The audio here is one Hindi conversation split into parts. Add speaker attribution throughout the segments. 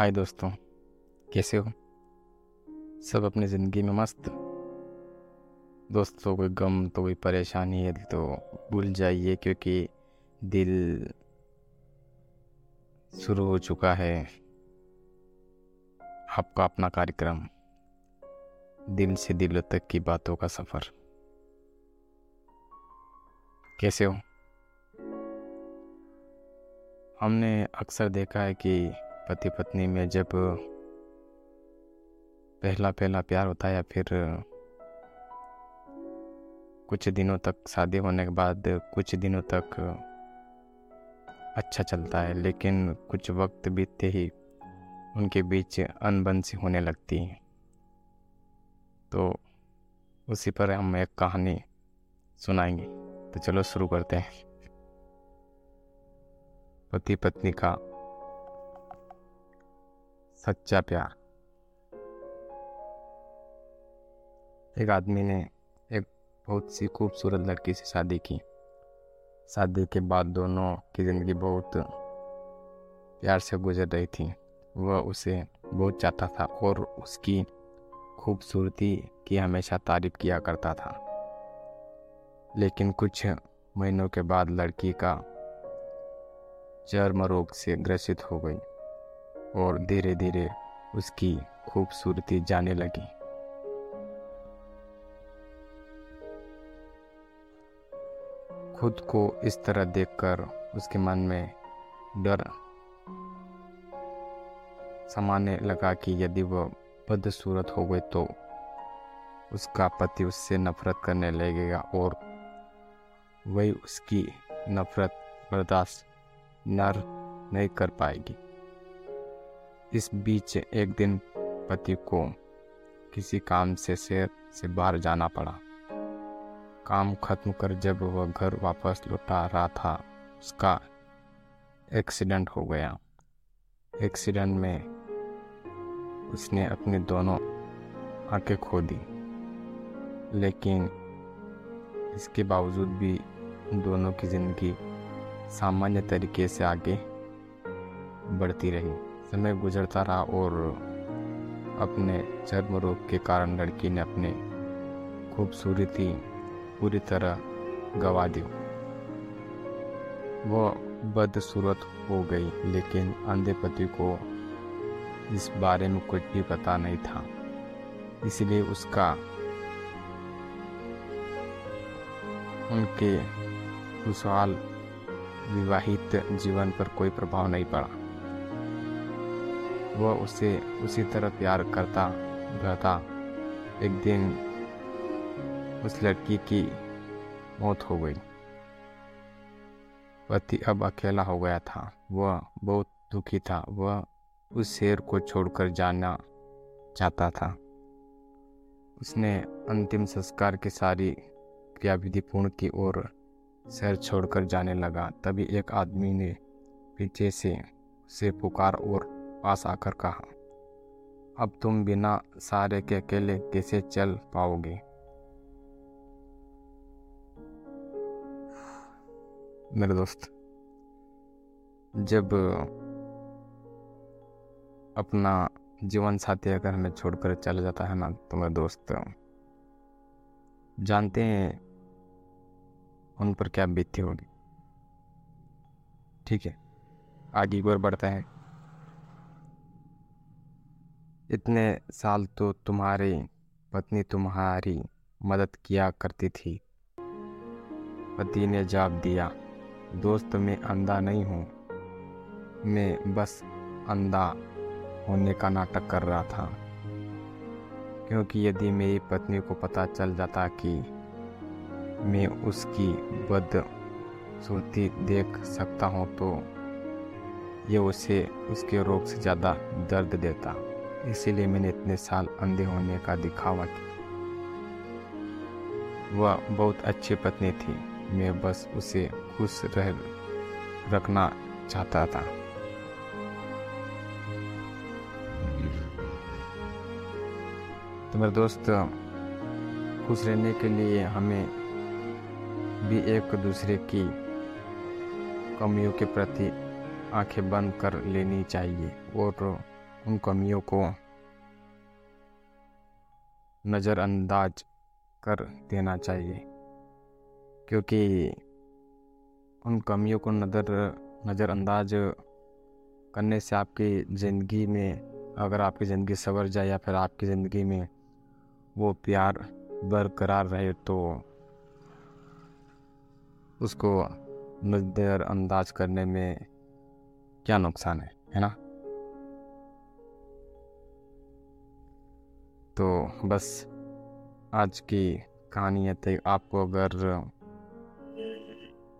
Speaker 1: हाय दोस्तों, कैसे हो? सब अपनी ज़िंदगी में मस्त? दोस्तों कोई गम तो कोई परेशानी है तो भूल जाइए, क्योंकि दिल शुरू हो चुका है। आपका अपना कार्यक्रम, दिल से दिलों तक की बातों का सफ़र। कैसे हो? हमने अक्सर देखा है कि पति पत्नी में जब पहला पहला प्यार होता है या फिर कुछ दिनों तक शादी होने के बाद कुछ दिनों तक अच्छा चलता है, लेकिन कुछ वक्त बीतते ही उनके बीच अनबन सी होने लगती है। तो उसी पर हम एक कहानी सुनाएँगे। तो चलो शुरू करते हैं। पति पत्नी का सच्चा प्यार। एक आदमी ने एक बहुत सी खूबसूरत लड़की से शादी की। शादी के बाद दोनों की ज़िंदगी बहुत प्यार से गुजर रही थी। वह उसे बहुत चाहता था और उसकी खूबसूरती की हमेशा तारीफ़ किया करता था। लेकिन कुछ महीनों के बाद लड़की का चर्म रोग से ग्रसित हो गई। और धीरे धीरे उसकी खूबसूरती जाने लगी। खुद को इस तरह देखकर उसके मन में डर समाने लगा कि यदि वह बदसूरत हो गई तो उसका पति उससे नफरत करने लगेगा और वही उसकी नफरत बर्दाश्त नर नहीं कर पाएगी। इस बीच एक दिन पति को किसी काम से शहर से बाहर जाना पड़ा। काम खत्म कर जब वह घर वापस लौटा रहा था, उसका एक्सीडेंट हो गया। एक्सीडेंट में उसने अपनी दोनों आँखें खो दी। लेकिन इसके बावजूद भी दोनों की ज़िंदगी सामान्य तरीके से आगे बढ़ती रही। समय गुजरता रहा और अपने चर्म रोग के कारण लड़की ने अपने खूबसूरती पूरी तरह गवा दी। वह बदसूरत हो गई, लेकिन अंधे पति को इस बारे में कुछ भी पता नहीं था। इसलिए उसका उनके खुशहाल विवाहित जीवन पर कोई प्रभाव नहीं पड़ा। वह उसे उसी तरह प्यार करता रहता एक दिन उस लड़की की मौत हो गई। पति अब अकेला हो गया था। वह बहुत दुखी था। वह उस शेर को छोड़कर जाना चाहता था। उसने अंतिम संस्कार की सारी क्रियाविधि पूर्ण की और शहर छोड़कर जाने लगा। तभी एक आदमी ने पीछे से उसे पुकार और पास आकर कहा, अब तुम बिना सारे के अकेले कैसे चल पाओगे? मेरे दोस्त, जब अपना जीवन साथी अगर हमें छोड़कर चला जाता है ना तो मेरे दोस्त, जानते हैं उन पर क्या बीतती होगी। ठीक है, आगे की ओर बढ़ता है। इतने साल तो तुम्हारी पत्नी तुम्हारी मदद किया करती थी। पति ने जवाब दिया, दोस्त, मैं अंधा नहीं हूँ। मैं बस अंधा होने का नाटक कर रहा था। क्योंकि यदि मेरी पत्नी को पता चल जाता कि मैं उसकी बद सूरती देख सकता हूँ तो ये उसे उसके रोग से ज़्यादा दर्द देता। इसीलिए मैंने इतने साल अंधे होने का दिखावा किया। वह बहुत अच्छी पत्नी थी। मैं बस उसे खुश रह, रखना चाहता था। तो मेरे दोस्त, खुश रहने के लिए हमें भी एक दूसरे की कमियों के प्रति आँखें बंद कर लेनी चाहिए और उन कमियों को नज़रअंदाज कर देना चाहिए, क्योंकि उन कमियों को नज़र नज़रअंदाज करने से आपकी ज़िंदगी में, अगर आपकी ज़िंदगी सवर जाए या फिर आपकी ज़िंदगी में वो प्यार बरकरार रहे तो उसको नज़रअंदाज करने में क्या नुकसान है है ना? तो बस आज की कहानी है तो आपको अगर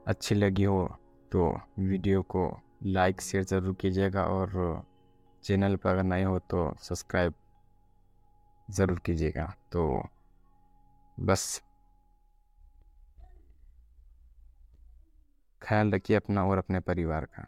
Speaker 1: अच्छी लगी हो तो वीडियो को लाइक, शेयर ज़रूर कीजिएगा और चैनल पर अगर नए हो तो सब्सक्राइब ज़रूर कीजिएगा। तो बस ख्याल रखिए अपना और अपने परिवार का।